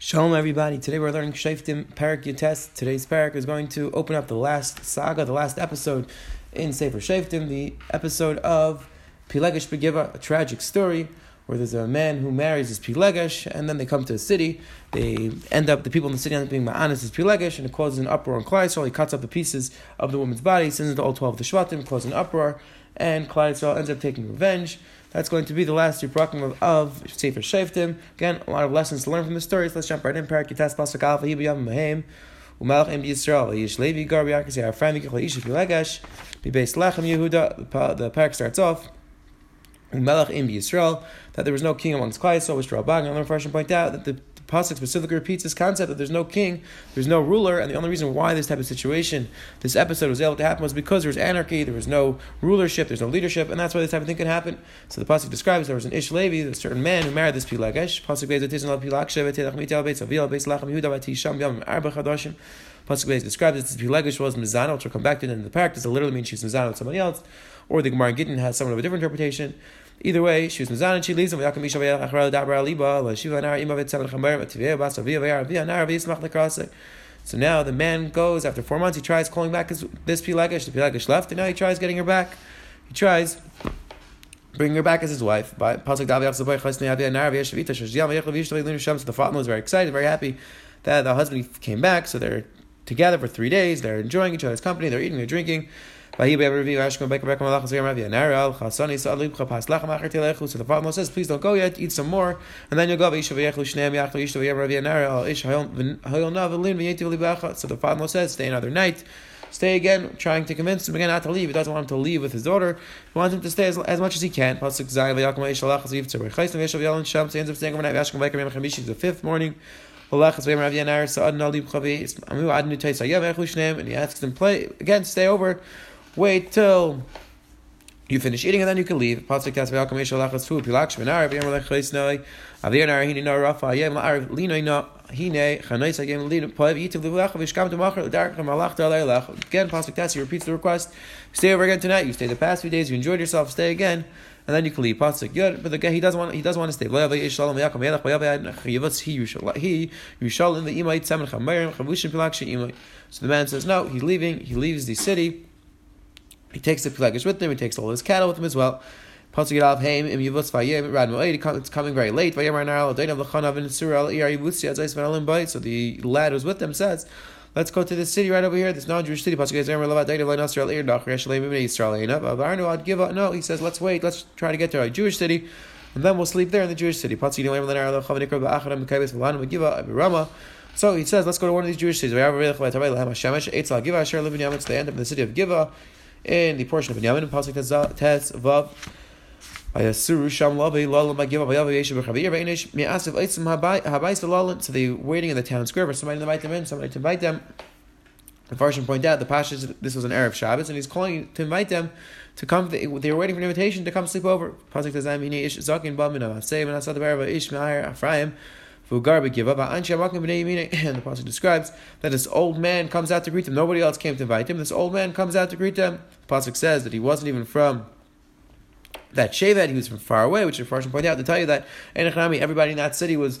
Shalom, everybody. Today we're learning Shoftim Parak Yates. Today's parak is going to open up the last saga, the last episode in Sefer Shoftim, the episode of Pilegesh Begiva, a tragic story where there's a man who marries his Pilegesh, and then they come to a city. They end up, the people in the city end up being Ma'anis his Pilegesh, and it causes an uproar in Klal He cuts up the pieces of the woman's body, sends it to all 12 of the Shvatim, causes an uproar, and Klal ends up taking revenge. That's going to be the last Yiprakim of, of Sefer Shoftim. Again, a lot of lessons to learn from the stories. Let's jump right in. Parak Yitas Pasuk Alpha Yibiyam Mahem. Umalach Em Yisrael. Yish Levi Gar B'Yakasi Arfam Yikach Yish Legash. B'Beis Lachem Yehuda. The parak starts off. Umalach Em Yisrael. That there was no king amongst Klal. So, which Rabban and the Farshim point out that the pasuk specifically repeats this concept that there's no king, there's no ruler, and the only reason why this type of situation, this episode was able to happen was because there was anarchy, there was no rulership, there's no leadership, and that's why this type of thing can happen. So the pasuk describes there was an Ish Levi, a certain man who married this Pilagesh. Pasuk Pasuk Beis describes it as Pilagesh was Mizana, which we'll come back to in the practice. It literally means she's Mizana with somebody else, or the Gemara Gittin has somewhat of a different interpretation. Either way, she was mizan and she leaves him. So now the man goes after four months. He tries calling back his, this pilagish. The pilagish left, and now he tries getting her back. He tries bringing her back as his wife. So the father was very excited, very happy that the husband came back. So they're together for three days. They're enjoying each other's company. They're eating. They're drinking. So the father says, please don't go yet, eat some more, and then you'll go. So the father says, stay another night. Stay again, trying to convince him again not to leave. He doesn't want him to leave with his daughter. He wants him to stay as, as much as he can. He ends up staying overnight. The fifth morning. And he asks him, play again, stay over wait till you finish eating and then you can leave. Pasuk tas ve'al kamesh alachas fu pilak shmenar v'yam lech choisnoi avir nar hini nar rafa yem la'ar hine yitiv l'vulach v'shkam t'machar l'dark malach lach. Again, Pasuk tas he repeats the request. Stay over again tonight. You stayed the past few days. You enjoyed yourself. Stay again. And then you can leave. Pasuk but the guy he doesn't want he doesn't want to stay. So the man says no. He's leaving. He leaves the city. He takes the Pelegish with him, he takes all his cattle with him as well. It's coming very late. So the lad who's with them says, Let's go to this city right over here, this non-Jewish city. No, he says, let's wait, let's try to get to a Jewish city, and then we'll sleep there in the Jewish city. So he says, let's go to one of these Jewish cities. It's the end of the city of Giva in the portion of Binyamin, in Pasuk Tes Vav. So they waiting in the town square for somebody to invite them in, somebody to invite them. The Farshim point out the Pasha this was an Erev Shabbos, and he's calling to invite them to come. They were waiting for an invitation to come sleep over. Pasuk Tazam Ish Zakin Bamin Avasei and Asad Berba Ish Meir Ephraim. And the Pasuk describes that this old man comes out to greet them. Nobody else came to invite him. This old man comes out to greet them. The Pasuk says that he wasn't even from that Shevet, he was from far away, which the Farshim point out to tell you that everybody in that city was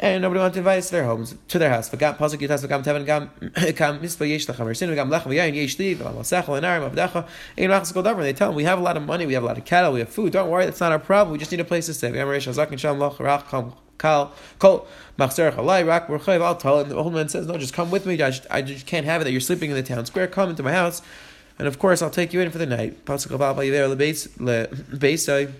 and nobody wanted to invite us to their homes, to their house. V'gam pasuk yitas v'gam teven gam kam mispa yesh lechem ersin v'gam lechem yesh li avdacha ein rachas kol davar. They tell them we have a lot of money, we have a lot of cattle, we have food. Don't worry, that's not our problem. We just need a place to stay. Reish hazak and shalom rach kam kal kol machzer chalai. I'll tell. And the old man says, no, just come with me. I just, I just can't have it that you're sleeping in the town square. Come into my house, and of course I'll take you in for the night. Pasuk aval bayiver lebeis lebeisai.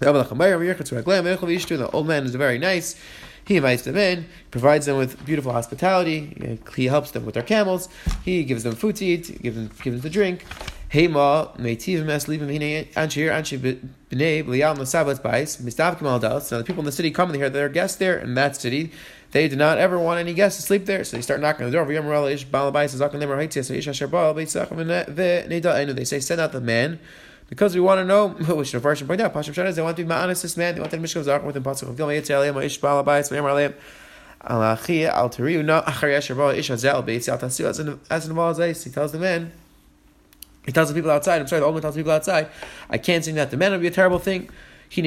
The old man is very nice. He invites them in, provides them with beautiful hospitality. He helps them with their camels. He gives them food to eat, gives them, gives them to drink. Hema meitiv mes livim hine anshir anshi b'nei b'liyal nosavat bais mistavkim al das. Now the people in the city come and hear their guests there in that city. they did not ever want any guests to sleep there, so they start knocking on the door. They say, send out the man because we want to know, which the version point out, Pashim Shana, they want to be ma'anis this man, they want to Mishkav Zach with him, Pasuk Gil Mayetzi Aleyim, Ish Bala Bayis, Vayim Aleyim, Al Tariu, no, Achar Yasher Bala, Ish Hazel, Beitzi Al Tasiu, as in as in the he tells the man, he tells the people outside, I'm sorry, the old man tells the people outside, I can't sing that the man would be a terrible thing. He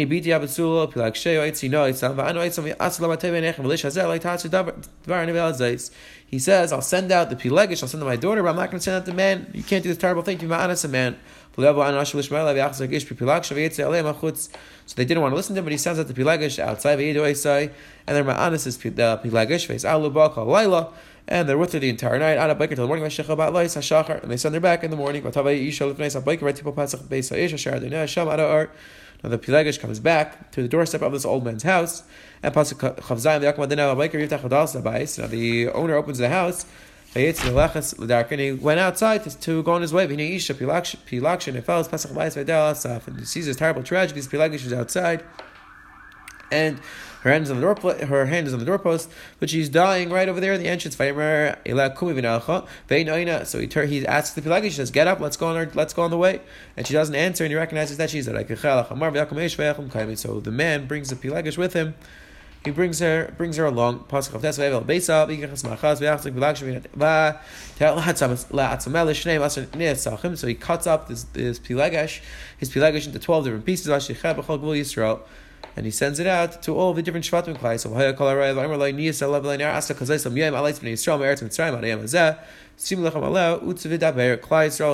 says, I'll send out the pilegish, I'll send out my daughter, but I'm not going to send out the man. You can't do this terrible thing to ma'anas a man. So they didn't want to listen to him, but he sends out the pilegish outside and then ma'anas is the uh, pilegish face aluba kol laila, and they're with her the entire night. Ana biker till the morning. And they send her back in the morning. Now the Pilegish comes back to the doorstep of this old man's house, and Now the owner opens the house, and he went outside to, go on his way. And he sees this terrible tragedy. This Pilegish is outside, and her hand is on the door. Her hand is on the doorpost, but she's dying right over there in the entrance. So he he asks the Pilagi. She says, "Get up, let's go on. Our, let's go on the way." And she doesn't answer, and he recognizes that she's like. So the man brings the Pilagish with him. He brings her brings her along. So he cuts up this this pilegash, his pilegash into twelve different pieces and he sends it out to all the different shvatim Klal.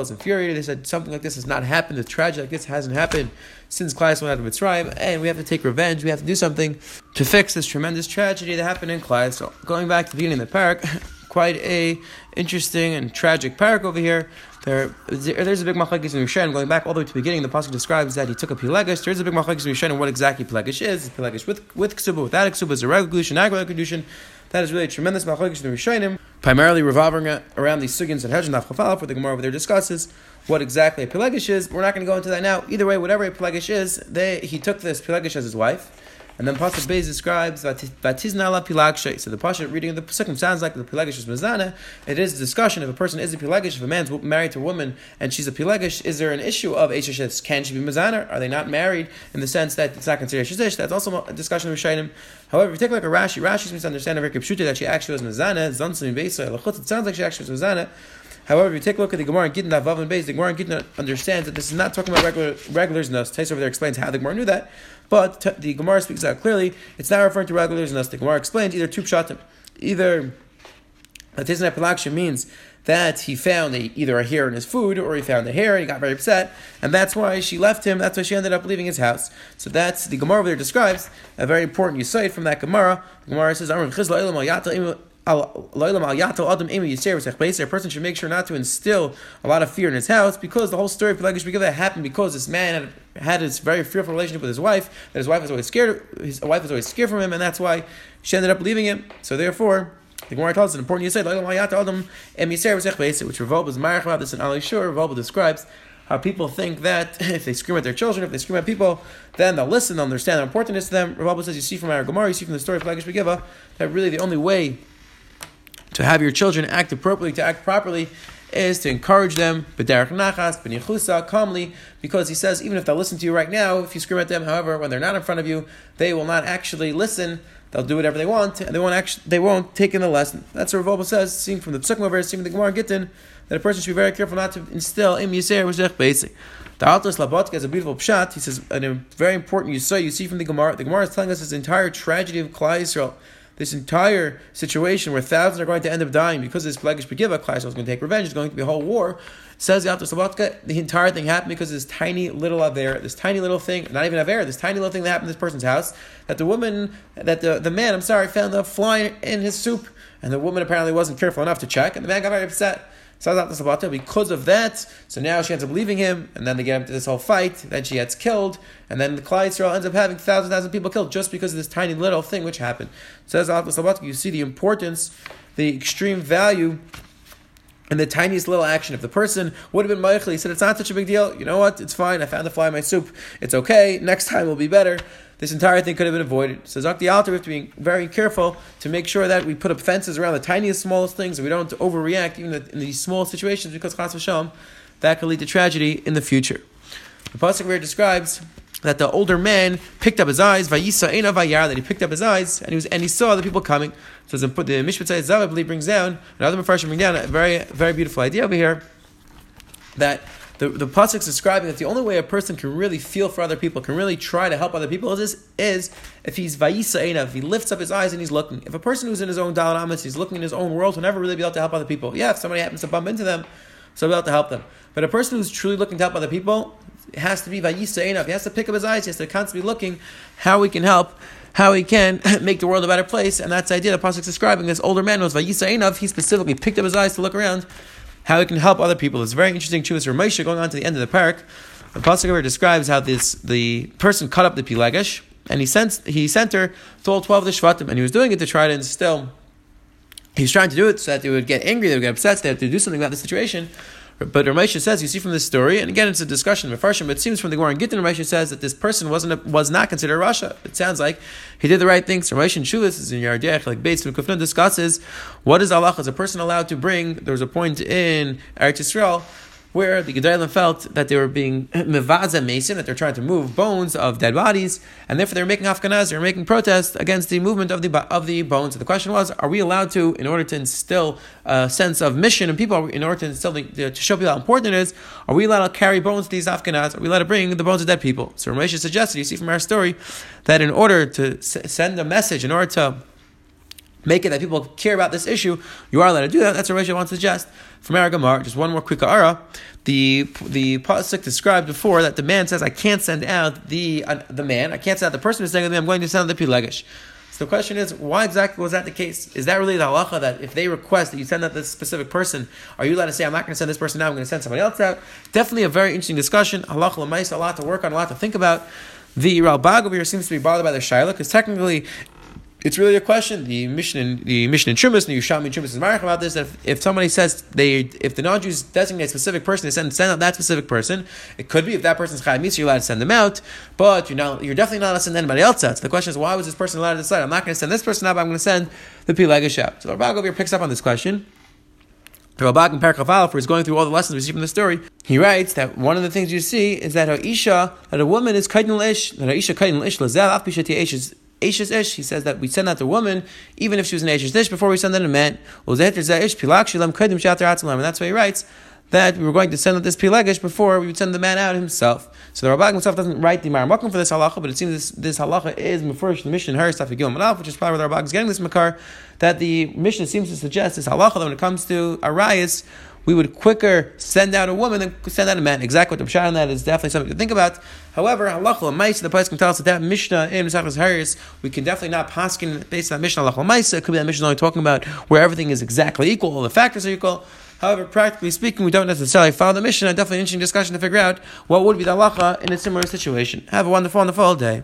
Is infuriated. They said something like this has not happened. A tragedy like this hasn't happened since Klal went out of Mitzrayim, and we have to take revenge. We have to do something to fix this tremendous tragedy that happened in Klal. So going back to the beginning of the parak, quite a interesting and tragic parak over here. There, there's a big machlekes in Rishonim. Going back all the way to the beginning, the pasuk describes that he took a pilegish. There's a big machlekes in Rishon and what exactly pilegish is. Pilegish with with ksuba, without ksuba, is a regular kedushin, not regular. That is really a tremendous machlekes in Rishonim, primarily revolving around these sugins and hedge and where the Gemara over there discusses what exactly a pilegish is. We're not going to go into that now. Either way, whatever a pilegish is, they he took this pilegish as his wife. And then Pasuk Beis describes Vatizna la pilagshay. So the Pasuk reading of the Pasukim sounds like the pilagish is mezana. It is a discussion if a person is a pilagish, if a man's married to a woman and she's a pilagish, is there an issue of Eshishes? Can she be mezana? Are they not married in the sense that it's not considered Shish? That's also a discussion of Shainim. However, if you take like a Rashi, Rashi seems to understand a very Kipshuta that she actually was mezana. Zansim Beis, it sounds like she actually was mezana. However, if you take a look at the Gemara and Gittin Vav and Beis, the Gemara and Gittin understands that this is not talking about regular regulars. No, Tais over there explains how the Gemara knew that, but t- the Gemara speaks out clearly. It's not referring to regulars. No, the Gemara explains either two pshatim, either Tisna Pelaksha means that he found a, either a hair in his food or he found a hair and he got very upset, and that's why she left him. That's why she ended up leaving his house. So that's the Gemara there describes a very important insight from that Gemara. The Gemara says, a person should make sure not to instill a lot of fear in his house because the whole story of Pelagish Begillah happened because this man had, had this very fearful relationship with his wife, that his wife was always scared, his wife was always scared from him, and that's why she ended up leaving him. So therefore, the Gemara tells us an important you say, which Rav Wolbe was married about this in Alei Shur, Rav Wolbe describes how people think that if they scream at their children, if they scream at people, then they'll listen, they'll understand how important it is to them. Rav Wolbe says, you see from our Gemara, you see from the story of Pelagish Begillah, uh, that really the only way to have your children act appropriately, to act properly, is to encourage them, b'derech nachas, b'nichusa, calmly, because he says even if they'll listen to you right now, if you scream at them, however, when they're not in front of you, they will not actually listen. They'll do whatever they want, and they won't actually they won't take in the lesson. That's what Rav says, seeing from the Psukim over, seeing from the Gemara Gittin, that a person should be very careful not to instill im yisrael v'zech basic. The Altos Labotka is a beautiful pshat. He says a very important you saw you see from the Gemara. The Gemara is telling us this entire tragedy of Klal Yisrael this entire situation where thousands are going to end up dying because of this Pelagish Begiva, Klal is going to take revenge, it's going to be a whole war. Says the Sabatka, the entire thing happened because of this tiny little Aver, this tiny little thing, not even Aver, this tiny little thing that happened in this person's house, that the woman, that the, the man, I'm sorry, found a fly in his soup, and the woman apparently wasn't careful enough to check, and the man got very upset because of that. So now she ends up leaving him, and then they get into this whole fight. Then she gets killed, and then the Klal Yisrael ends up having thousands, thousand people killed just because of this tiny little thing which happened. Says you see the importance, the extreme value and the tiniest little action. If the person would have been Michael, he said, It's not such a big deal. You know what? It's fine. I found the fly in my soup. It's okay. Next time will be better. This entire thing could have been avoided. So Zakti Alter, we have to be very careful to make sure that we put up fences around the tiniest, smallest things, and we don't overreact even in these small situations because Chas v'Shalom, that could lead to tragedy in the future. The pasuk where it describes that the older man picked up his eyes, Vayisa Eina Vayar, that he picked up his eyes and he was and he saw the people coming. So the Mishpat Zavabli brings down another Mepharshim bring down a very very beautiful idea over here that the, the pasuk is describing that the only way a person can really feel for other people, can really try to help other people, is, is if he's vayisa if he lifts up his eyes and he's looking. If a person who's in his own dalanamas, he's looking in his own world, will never really be able to help other people. Yeah, if somebody happens to bump into them, so he'll be able to help them. But a person who's truly looking to help other people, it has to be vayisa He has to pick up his eyes. He has to constantly be looking how he can help how he can make the world a better place, and that's the idea the Pasuk is describing. This older man was Vayisa he specifically picked up his eyes to look around how it can help other people. It's very interesting too. for Moshe going on to the end of the parak. The pasuk describes how this the person cut up the pilegesh and he sent he sent her to all twelve of the shvatim, and he was doing it to try to instill. He was trying to do it so that they would get angry, they would get upset, so they had to do something about the situation. But Ramesha says, you see from this story, and again it's a discussion of but it seems from the Gemara and Gittin, Ramesha says that this person wasn't a, was not considered Rasha. It sounds like he did the right thing. So Ramesh and Shulis is in Yardech, like Beitz Kufnun discusses what is Allah? Is a person allowed to bring? There was a point in Eretz Yisrael where the Gedalim felt that they were being mevaza mason, that they're trying to move bones of dead bodies, and therefore they were making afghanaz, they were making protests against the movement of the of the bones. So the question was, are we allowed to, in order to instill a sense of mission in people, in order to instill the, to show people how important it is, are we allowed to carry bones to these afghanaz? Are we allowed to bring the bones of dead people? So Ramesh suggested, you see from our story, that in order to send a message, in order to make it that people care about this issue, you are allowed to do that. That's what Rashi wants to suggest. From Aragamar, just one more quick ara. The the pasuk described before that the man says, "I can't send out the uh, the man. I can't send out the person who's saying to me. I'm going to send out the pilegish." So the question is, why exactly was that the case? Is that really the halacha that if they request that you send out this specific person, are you allowed to say, "I'm not going to send this person out. I'm going to send somebody else out"? Definitely a very interesting discussion. Halacha lemais, a lot to work on, a lot to think about. The Ralbag over here seems to be bothered by the shaila because technically it's really a question. The mission, the mission in Chumas, the Yushami Chumas is married about this. That if, if, somebody says they, if the non-Jews designate a specific person, they send send out that specific person. It could be if that person's Chayim you're allowed to send them out, but you're not, you're definitely not allowed to send anybody else out. So the question is, why was this person allowed to decide? I'm not going to send this person out, but I'm going to send the Pilagish out. So Rabbi here picks up on this question. The Rabbi in Parakaf Aleph, is going through all the lessons we see from the story, he writes that one of the things you see is that a isha, that a woman is kaidin ish, that a isha kaidin ish lazel af bishati Ashes Ish, he says that we send out the woman, even if she was an Ashes Ish, before we send out a man. And that's why he writes that we were going to send out this Pilegish before we would send the man out himself. So the Rabbah himself doesn't write the Maramakim for this halacha, but it seems this, this halacha is Mefurish, the mission, her stuff, which is probably where the Rabbah is getting this Makar, that the mission seems to suggest this halacha that when it comes to Arias, we would quicker send out a woman than send out a man. Exactly what the pshat on that is definitely something to think about. However, halacha l'maisa, the place can tell us that that mishnah in Mesachas Harris, we can definitely not paskin based on that mishnah halacha l'maisa. It could be that mishnah only talking about where everything is exactly equal, all the factors are equal. However, practically speaking, we don't necessarily follow the mission. Definitely an interesting discussion to figure out what would be the halacha in a similar situation. Have a wonderful, wonderful day.